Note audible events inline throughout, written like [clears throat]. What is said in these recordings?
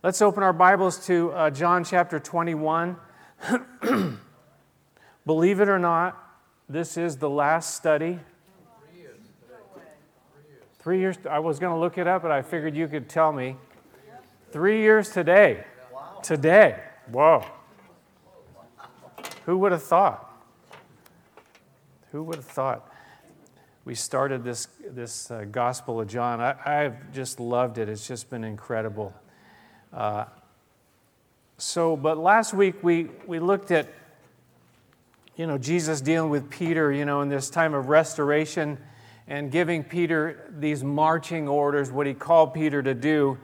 Let's open our Bibles to uh, John chapter 21. [clears throat] Believe it or not, this is the last study. Three years. I was going to look it up, but I figured you could tell me. Three years today. Today. Whoa. Who would have thought? Who would have thought? We started this, this uh, Gospel of John. I, I've just loved it. It's just been incredible. Uh, so, but last week we, we looked at, you know, Jesus dealing with Peter, you know, in this time of restoration and giving Peter these marching orders, what he called Peter to do.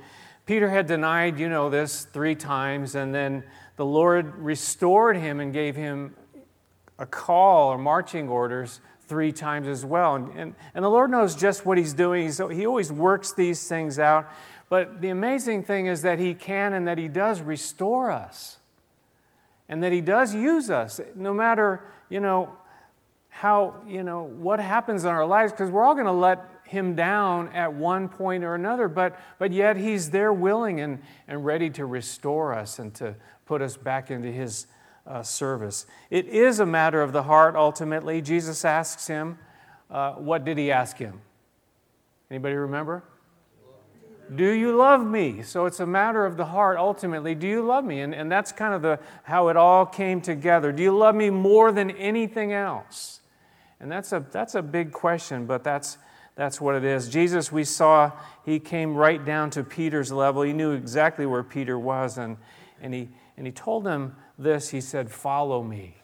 Peter had denied, you know, this three times, and then the Lord restored him and gave him a call or marching orders three times as well. And, and, and the Lord knows just what he's doing. He's, he always works these things out. But the amazing thing is that He can and that He does restore us. And that He does use us, no matter, you know, how, you know, what happens in our lives, because we're all going to let Him down at one point or another, but, but yet He's there willing and, and ready to restore us and to put us back into His uh, service. It is a matter of the heart ultimately. Jesus asks him, uh, what did he ask him? Anybody remember? Do you love me? So it's a matter of the heart ultimately. Do you love me? And, and that's kind of the, how it all came together. Do you love me more than anything else? And that's a, that's a big question, but that's, that's what it is. Jesus, we saw, he came right down to Peter's level. He knew exactly where Peter was, and, and, he, and he told him this He said, Follow me.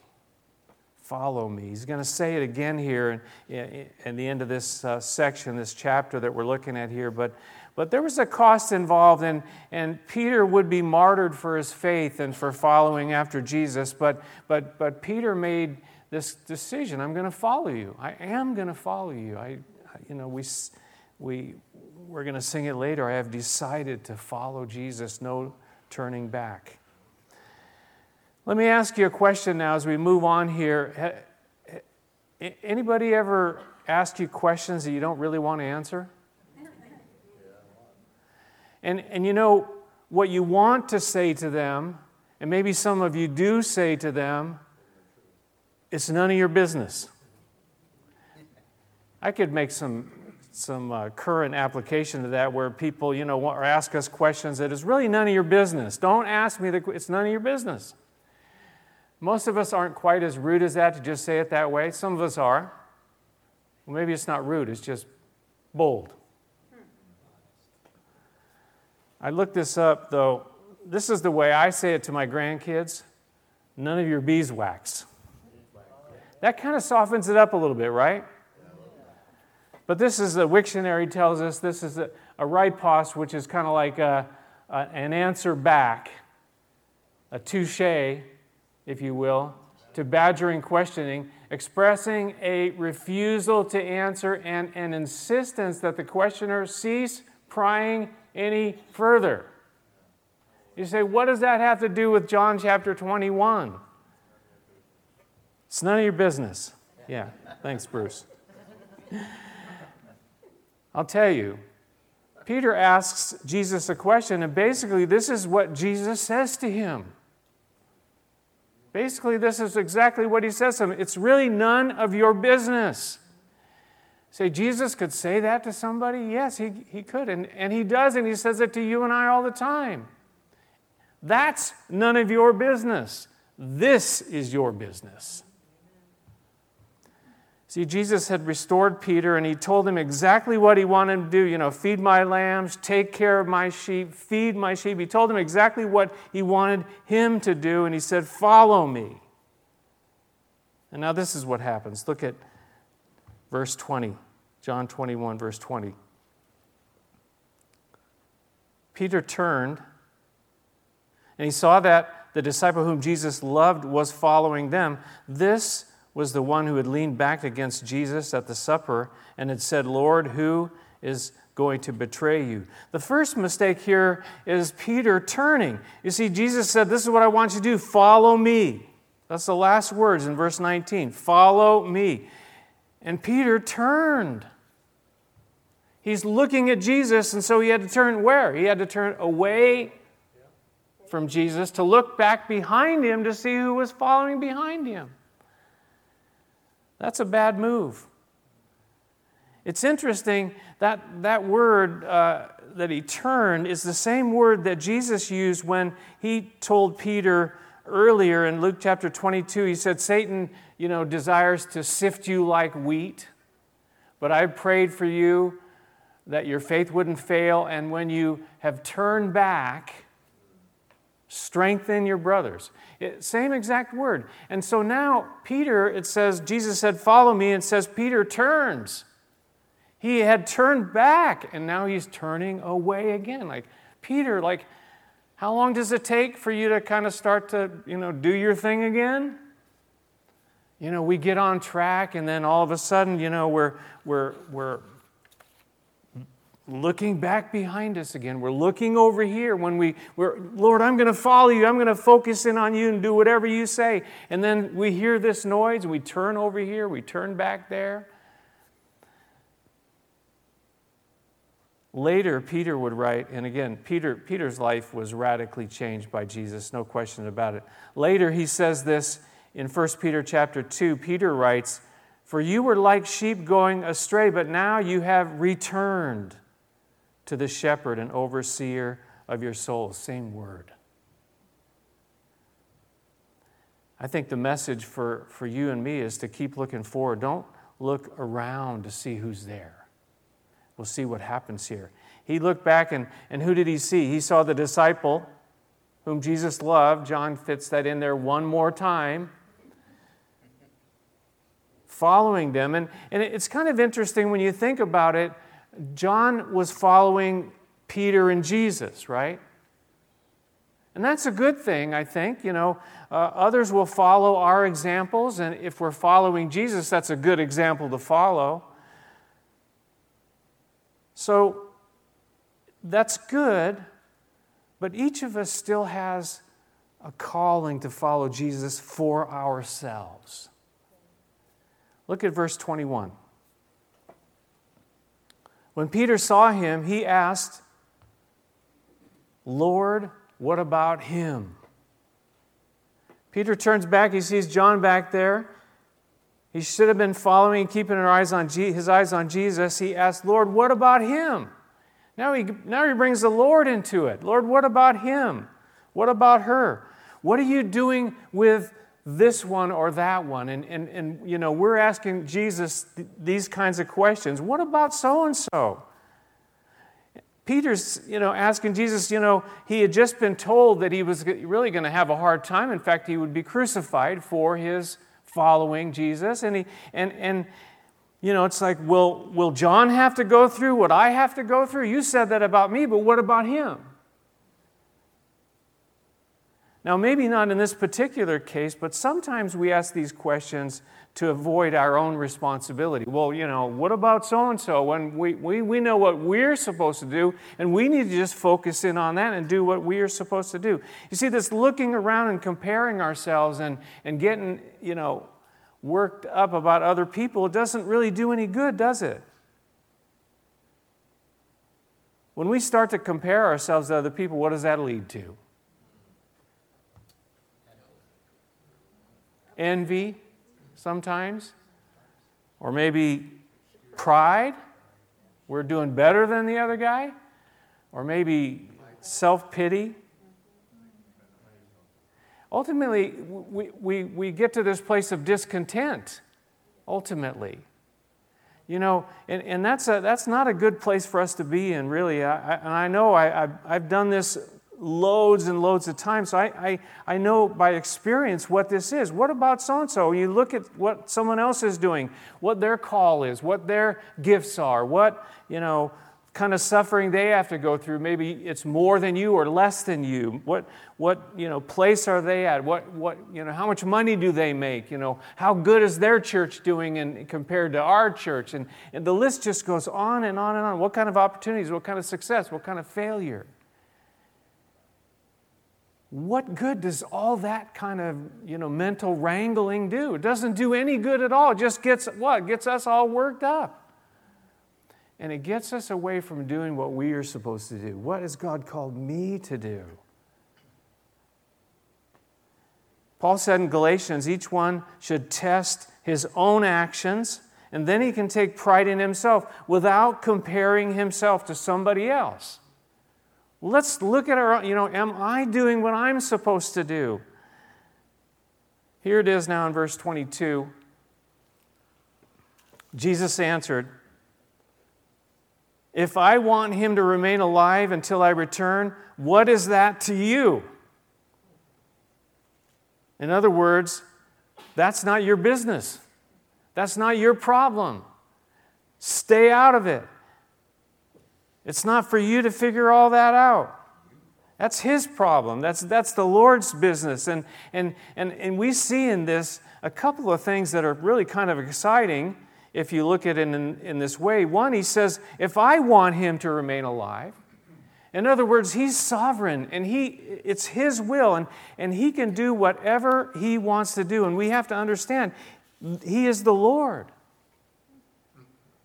Follow me. He's going to say it again here in, in the end of this uh, section, this chapter that we're looking at here. But but there was a cost involved, and, and Peter would be martyred for his faith and for following after Jesus. But, but, but Peter made this decision I'm going to follow you. I am going to follow you. I, you know, we, we, we're going to sing it later. I have decided to follow Jesus, no turning back. Let me ask you a question now as we move on here. Anybody ever ask you questions that you don't really want to answer? And, and you know, what you want to say to them, and maybe some of you do say to them, it's none of your business. I could make some, some uh, current application to that where people, you know, ask us questions that is really none of your business. Don't ask me, the, it's none of your business. Most of us aren't quite as rude as that to just say it that way. Some of us are. Well, maybe it's not rude, it's just bold. I looked this up, though. This is the way I say it to my grandkids none of your beeswax. That kind of softens it up a little bit, right? But this is the Wiktionary tells us this is a, a riposte, which is kind of like a, a, an answer back, a touche, if you will, to badgering questioning, expressing a refusal to answer and an insistence that the questioner cease prying any further. You say, what does that have to do with John chapter 21? It's none of your business. Yeah, thanks, Bruce. [laughs] I'll tell you, Peter asks Jesus a question, and basically, this is what Jesus says to him. Basically, this is exactly what he says to him. It's really none of your business. Say, Jesus could say that to somebody? Yes, he, he could. And, and he does, and he says it to you and I all the time. That's none of your business. This is your business. See, Jesus had restored Peter and he told him exactly what he wanted him to do. You know, feed my lambs, take care of my sheep, feed my sheep. He told him exactly what he wanted him to do, and he said, Follow me. And now this is what happens. Look at verse 20. John 21, verse 20. Peter turned and he saw that the disciple whom Jesus loved was following them. This was the one who had leaned back against Jesus at the supper and had said, Lord, who is going to betray you? The first mistake here is Peter turning. You see, Jesus said, This is what I want you to do follow me. That's the last words in verse 19 follow me. And Peter turned. He's looking at Jesus, and so he had to turn where? He had to turn away from Jesus to look back behind him to see who was following behind him. That's a bad move. It's interesting that that word uh, that he turned is the same word that Jesus used when he told Peter earlier in Luke chapter 22. He said, Satan, you know, desires to sift you like wheat, but I prayed for you that your faith wouldn't fail, and when you have turned back, strengthen your brothers. It, same exact word. And so now, Peter, it says, Jesus said, Follow me, and says, Peter turns. He had turned back, and now he's turning away again. Like, Peter, like, how long does it take for you to kind of start to, you know, do your thing again? You know, we get on track, and then all of a sudden, you know, we're, we're, we're looking back behind us again. We're looking over here when we, we're, Lord, I'm going to follow you. I'm going to focus in on you and do whatever you say. And then we hear this noise and we turn over here, we turn back there. Later, Peter would write, and again, Peter, Peter's life was radically changed by Jesus, no question about it. Later, he says this in 1 Peter chapter 2. Peter writes, For you were like sheep going astray, but now you have returned to the shepherd and overseer of your souls. Same word. I think the message for, for you and me is to keep looking forward. Don't look around to see who's there. We'll see what happens here. He looked back, and, and who did he see? He saw the disciple whom Jesus loved. John fits that in there one more time. Following them. And, and it's kind of interesting when you think about it John was following Peter and Jesus, right? And that's a good thing, I think. You know, uh, others will follow our examples, and if we're following Jesus, that's a good example to follow. So that's good, but each of us still has a calling to follow Jesus for ourselves. Look at verse 21. When Peter saw him, he asked, Lord, what about him? Peter turns back. He sees John back there. He should have been following, keeping his eyes on, his eyes on Jesus. He asked, Lord, what about him? Now he, now he brings the Lord into it. Lord, what about him? What about her? What are you doing with this one or that one. And, and, and you know, we're asking Jesus th- these kinds of questions. What about so and so? Peter's, you know, asking Jesus, you know, he had just been told that he was really going to have a hard time. In fact, he would be crucified for his following Jesus. And, he, and, and you know, it's like, will, will John have to go through what I have to go through? You said that about me, but what about him? Now, maybe not in this particular case, but sometimes we ask these questions to avoid our own responsibility. Well, you know, what about so and so? When we, we, we know what we're supposed to do, and we need to just focus in on that and do what we are supposed to do. You see, this looking around and comparing ourselves and, and getting, you know, worked up about other people, doesn't really do any good, does it? When we start to compare ourselves to other people, what does that lead to? Envy sometimes, or maybe pride. We're doing better than the other guy, or maybe self pity. Ultimately, we, we, we get to this place of discontent, ultimately. You know, and, and that's, a, that's not a good place for us to be in, really. I, I, and I know I, I've, I've done this loads and loads of times. So I, I, I know by experience what this is. What about so and so? You look at what someone else is doing, what their call is, what their gifts are, what, you know, kind of suffering they have to go through. Maybe it's more than you or less than you. What, what you know, place are they at? What, what, you know, how much money do they make? You know, how good is their church doing in, compared to our church? And, and the list just goes on and on and on. What kind of opportunities? What kind of success? What kind of failure? What good does all that kind of you know mental wrangling do? It doesn't do any good at all. It just gets what gets us all worked up. And it gets us away from doing what we are supposed to do. What has god called me to do? Paul said in Galatians, each one should test his own actions, and then he can take pride in himself without comparing himself to somebody else. Let's look at our, you know, am I doing what I'm supposed to do? Here it is now in verse 22. Jesus answered, If I want him to remain alive until I return, what is that to you? In other words, that's not your business. That's not your problem. Stay out of it. It's not for you to figure all that out. That's his problem. That's, that's the Lord's business. And, and, and, and we see in this a couple of things that are really kind of exciting if you look at it in, in this way. One, he says, if I want him to remain alive, in other words, he's sovereign and he, it's his will and, and he can do whatever he wants to do. And we have to understand, he is the Lord.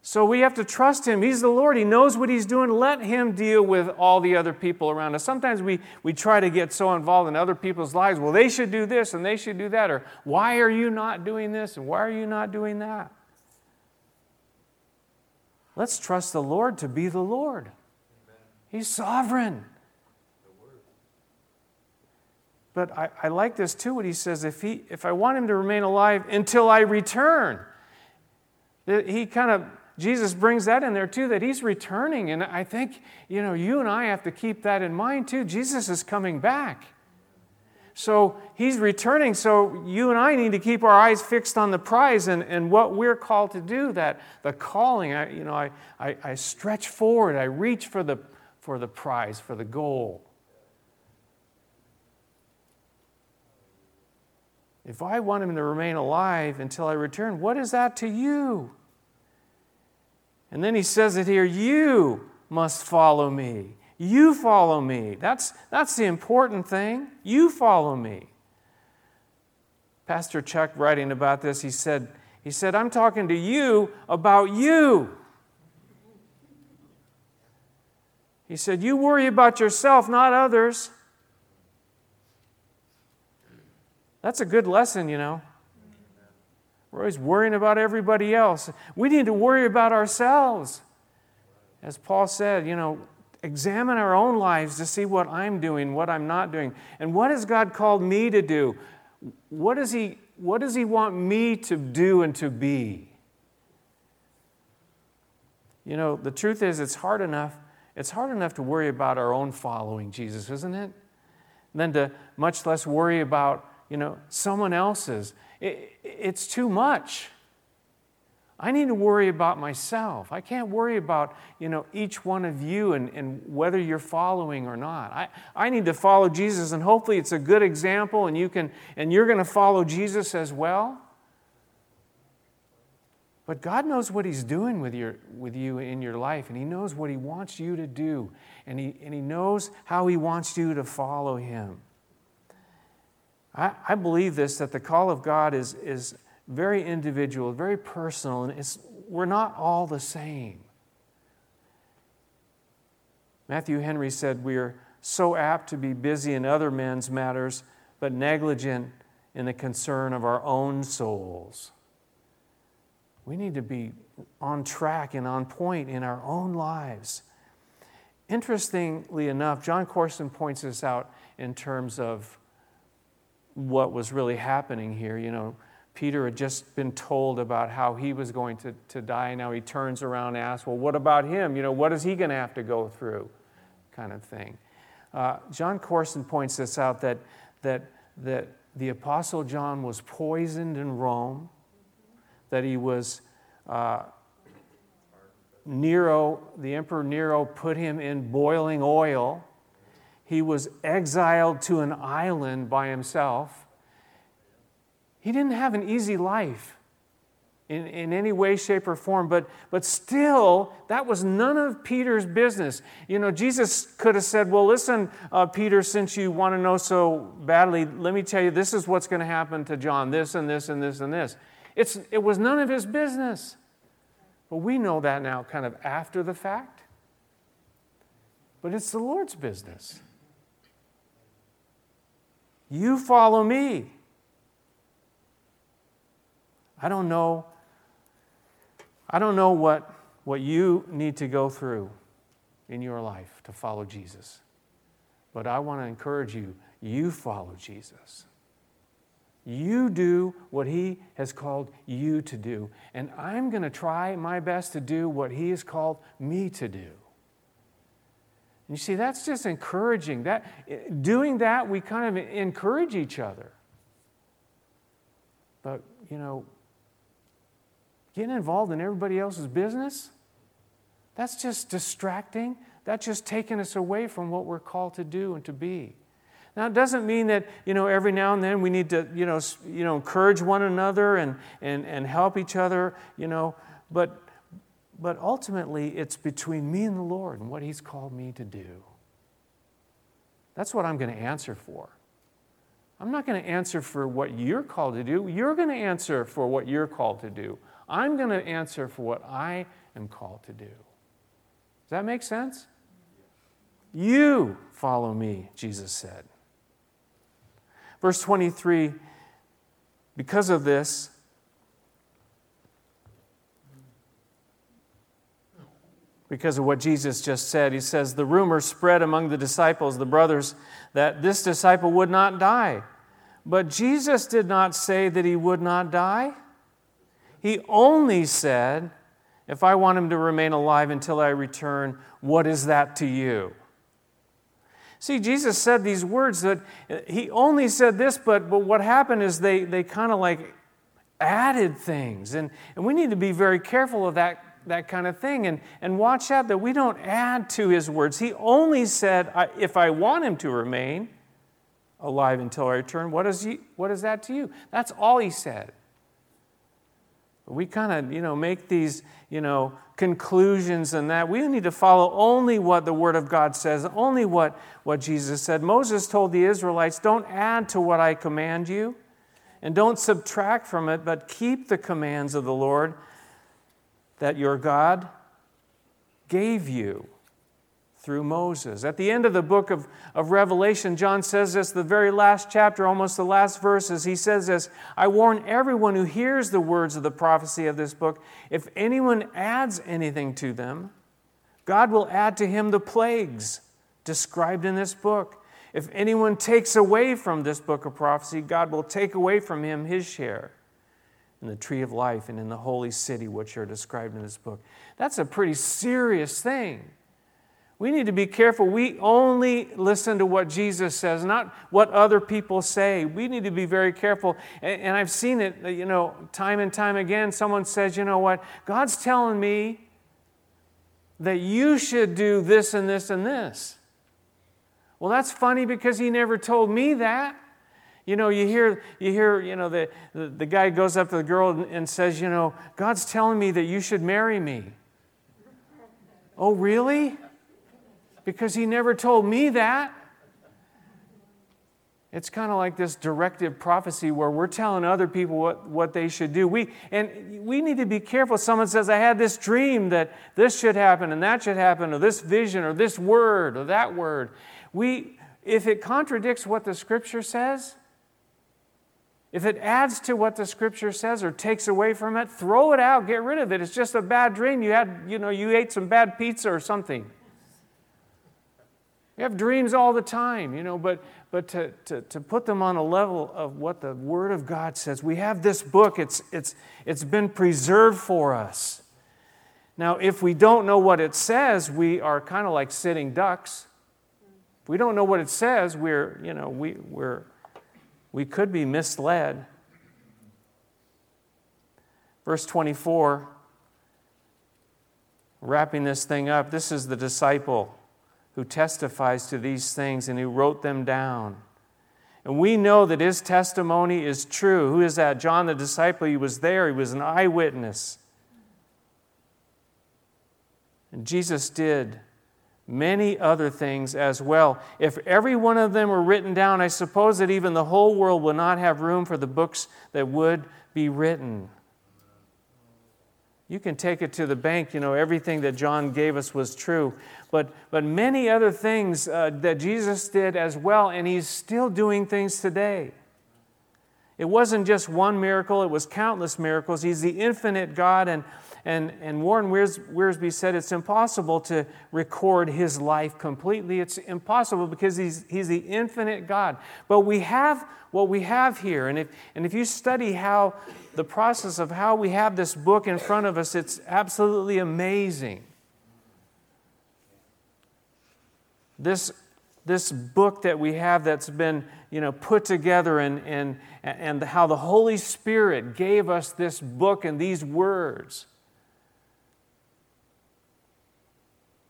So we have to trust him. He's the Lord. He knows what he's doing. Let him deal with all the other people around us. Sometimes we, we try to get so involved in other people's lives. Well, they should do this and they should do that. Or why are you not doing this and why are you not doing that? Let's trust the Lord to be the Lord. He's sovereign. But I, I like this too, what he says if, he, if I want him to remain alive until I return, he kind of Jesus brings that in there too, that he's returning. And I think, you know, you and I have to keep that in mind too. Jesus is coming back. So he's returning. So you and I need to keep our eyes fixed on the prize and, and what we're called to do, that the calling. I, you know, I, I, I stretch forward, I reach for the, for the prize, for the goal. If I want him to remain alive until I return, what is that to you? And then he says it here you must follow me. You follow me. That's, that's the important thing. You follow me. Pastor Chuck, writing about this, he said, he said, I'm talking to you about you. He said, You worry about yourself, not others. That's a good lesson, you know. We're always worrying about everybody else. We need to worry about ourselves. As Paul said, you know, examine our own lives to see what I'm doing, what I'm not doing. And what has God called me to do? What does He, what does he want me to do and to be? You know, the truth is, it's hard enough. It's hard enough to worry about our own following Jesus, isn't it? Than to much less worry about, you know, someone else's. It, it's too much. I need to worry about myself. I can't worry about, you know, each one of you and, and whether you're following or not. I, I need to follow Jesus, and hopefully it's a good example, and you can and you're going to follow Jesus as well. But God knows what He's doing with, your, with you in your life, and He knows what He wants you to do, and he, and he knows how He wants you to follow Him. I, I believe this that the call of God is, is very individual, very personal, and it's, we're not all the same. Matthew Henry said, We are so apt to be busy in other men's matters, but negligent in the concern of our own souls. We need to be on track and on point in our own lives. Interestingly enough, Jon Courson points this out in terms of what was really happening here. You know, Peter had just been told about how he was going to, to die. Now he turns around and asks, Well, what about him? You know, what is he going to have to go through? Kind of thing. Uh, Jon Courson points this out that, that, that the Apostle John was poisoned in Rome, that he was. Uh, Nero, the Emperor Nero, put him in boiling oil he was exiled to an island by himself. He didn't have an easy life in, in any way, shape, or form, but, but still, that was none of Peter's business. You know, Jesus could have said, Well, listen, uh, Peter, since you want to know so badly, let me tell you this is what's going to happen to John this and this and this and this. It's, it was none of his business. But we know that now, kind of after the fact. But it's the Lord's business. You follow me. I don't know. I don't know what, what you need to go through in your life to follow Jesus. But I want to encourage you you follow Jesus. You do what He has called you to do. And I'm going to try my best to do what He has called me to do. You see, that's just encouraging. That, doing that, we kind of encourage each other. But, you know, getting involved in everybody else's business, that's just distracting. That's just taking us away from what we're called to do and to be. Now, it doesn't mean that, you know, every now and then we need to, you know, you know encourage one another and, and, and help each other, you know, but, but ultimately it's between me and the Lord and what He's called me to do. That's what I'm going to answer for. I'm not going to answer for what you're called to do. You're going to answer for what you're called to do. I'm going to answer for what I am called to do. Does that make sense? You follow me, Jesus said. Verse 23 because of this, because of what Jesus just said, he says, The rumor spread among the disciples, the brothers, that this disciple would not die. But Jesus did not say that he would not die. He only said, If I want him to remain alive until I return, what is that to you? See, Jesus said these words that he only said this, but, but what happened is they, they kind of like added things. And, and we need to be very careful of that, that kind of thing and, and watch out that we don't add to his words. He only said, If I want him to remain alive until I return, what is, he, what is that to you? That's all he said. We kind of, you know, make these, you know, conclusions and that. We need to follow only what the Word of God says, only what, what Jesus said. Moses told the Israelites, Don't add to what I command you, and don't subtract from it, but keep the commands of the Lord that your God gave you through Moses. At the end of the book of, of Revelation, John says this, the very last chapter, almost the last verses, he says this I warn everyone who hears the words of the prophecy of this book, if anyone adds anything to them, God will add to him the plagues described in this book. If anyone takes away from this book of prophecy, God will take away from him his share the tree of life and in the holy city, which are described in this book. That's a pretty serious thing. We need to be careful. We only listen to what Jesus says, not what other people say. We need to be very careful. And, I've seen it, uh, you know, time and time again. Someone says, you know what? God's telling me that you should do this and this and this. Well, that's funny because he never told me that. You know, you hear, you hear, you know, the, the, the guy goes up to the girl and, and says, you know, God's telling me that you should marry me. oh, really? because he never told me that. It's kind of like this directive prophecy where we're telling other people what, what they should do. We, and we need to be careful. Someone says, I had this dream that this should happen and that should happen, or this vision, or this word, or that word. We, if it contradicts what the scripture says, if it adds to what the scripture says or takes away from it, throw it out, get rid of it. It's just a bad dream. You had, you know, you ate some bad pizza or something. You have dreams all the time, you know, but, but to, to, to put them on a level of what the Word of God says, we have this book, it's, it's, it's been preserved for us. Now, if we don't know what it says, we are kind of like sitting ducks. If we don't know what it says, we're, you know, we, we're, we could be misled. Verse 24, wrapping this thing up, this is the disciple who testifies to these things and who wrote them down. And we know that his testimony is true. Who is that? John the disciple. He was there, he was an eyewitness. And Jesus did many other things as well. If every one of them were written down, I suppose that even the whole world would not have room for the books that would be written. You can take it to the bank, you know, everything that John gave us was true. But, but many other things uh, that Jesus did as well, and he's still doing things today. It wasn't just one miracle, it was countless miracles. He's the infinite God, and, and, and Warren Wiersbe said it's impossible to record his life completely. It's impossible because he's, he's the infinite God. But we have what we have here, and if, and if you study how the process of how we have this book in front of us, it's absolutely amazing. This, this book that we have that's been you know, put together and, and, and how the Holy Spirit gave us this book and these words.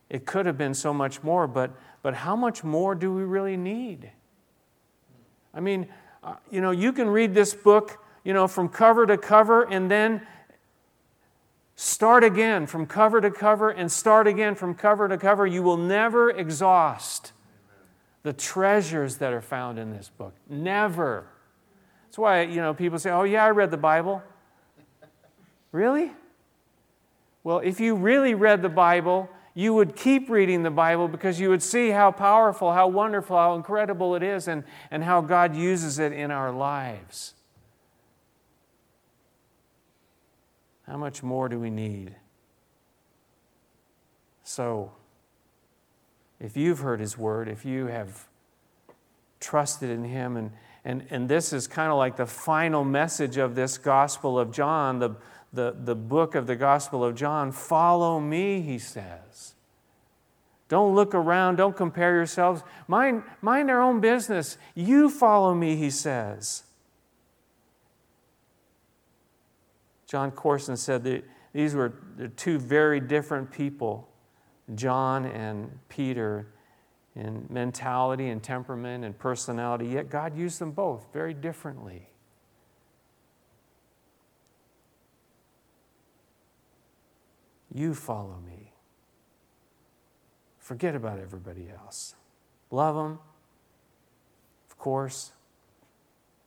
It could have been so much more, but, but how much more do we really need? I mean, uh, you know, you can read this book, you know, from cover to cover and then start again from cover to cover and start again from cover to cover. You will never exhaust the treasures that are found in this book. Never. That's why, you know, people say, oh, yeah, I read the Bible. Really? Well, if you really read the Bible, you would keep reading the Bible because you would see how powerful, how wonderful, how incredible it is, and, and how God uses it in our lives. How much more do we need? So, if you've heard his word, if you have trusted in him, and, and, and this is kind of like the final message of this Gospel of John, the, the, the book of the Gospel of John follow me, he says. Don't look around, don't compare yourselves. Mind, mind our own business. You follow me, he says. Jon Courson said that these were two very different people John and Peter in mentality and temperament and personality, yet God used them both very differently. You follow me. Forget about everybody else. Love them, of course,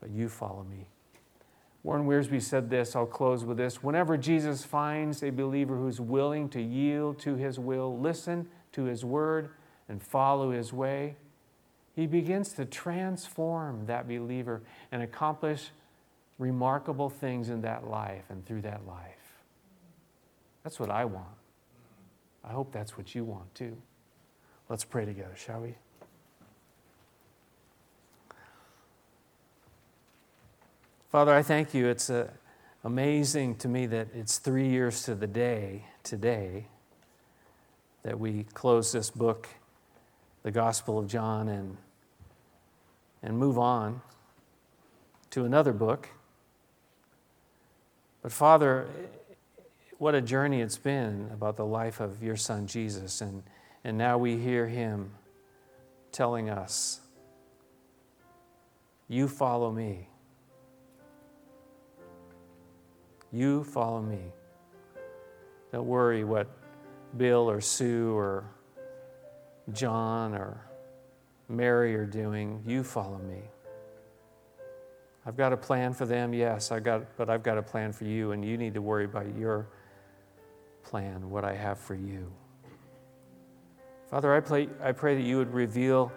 but you follow me. Warren Wiersbe said this, I'll close with this. Whenever Jesus finds a believer who's willing to yield to his will, listen to his word, and follow his way, he begins to transform that believer and accomplish remarkable things in that life and through that life. That's what I want. I hope that's what you want too. Let's pray together, shall we? Father, I thank you. It's uh, amazing to me that it's three years to the day today that we close this book, the Gospel of John, and, and move on to another book. But Father, what a journey it's been about the life of your son Jesus. And, and now we hear him telling us, You follow me. You follow me. Don't worry what Bill or Sue or John or Mary are doing. You follow me. I've got a plan for them, yes, I got, but I've got a plan for you, and you need to worry about your plan, what I have for you. Father, I pray, I pray that you would reveal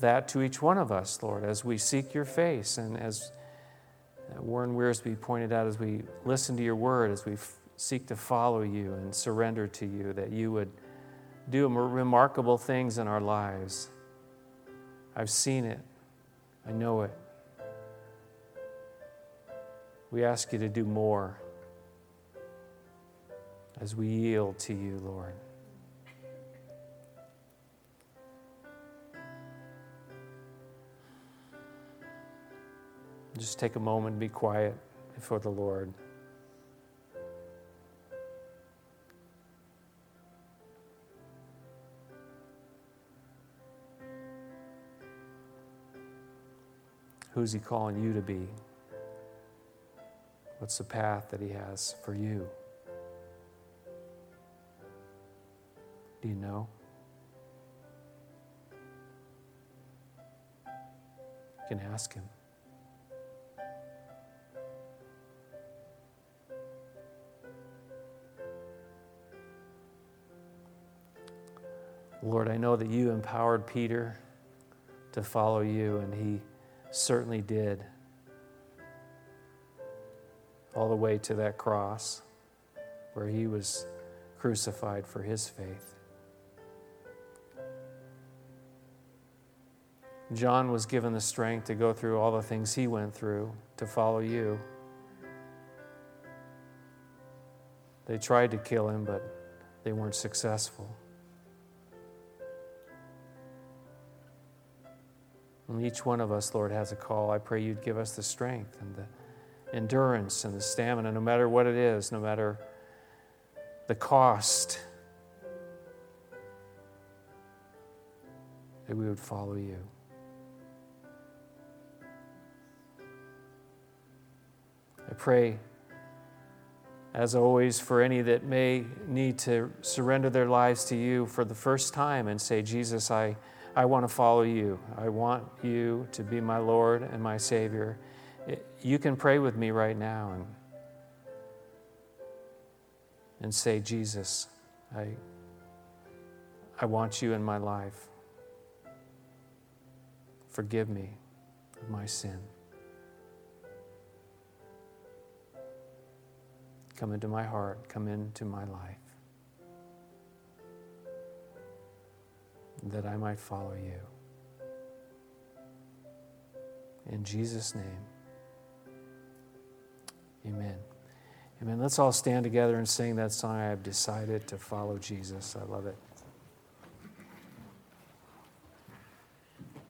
that to each one of us, Lord, as we seek your face and as Warren Wiersbe pointed out as we listen to your word, as we f- seek to follow you and surrender to you, that you would do remarkable things in our lives. I've seen it, I know it. We ask you to do more as we yield to you, Lord. Just take a moment and be quiet before the Lord. Who's He calling you to be? What's the path that He has for you? Do you know? You can ask Him. Lord, I know that you empowered Peter to follow you, and he certainly did. all the way to that cross where he was crucified for his faith. John was given the strength to go through all the things he went through to follow you. They tried to kill him, but they weren't successful. And each one of us, Lord, has a call. I pray you'd give us the strength and the endurance and the stamina, no matter what it is, no matter the cost, that we would follow you. I pray, as always, for any that may need to surrender their lives to you for the first time and say, Jesus, I, I want to follow you. I want you to be my Lord and my Savior. You can pray with me right now and, and say, Jesus, I, I want you in my life. Forgive me of my sin. Come into my heart, come into my life, that I might follow you. In Jesus' name, amen. Amen. Let's all stand together and sing that song, I have decided to follow Jesus. I love it.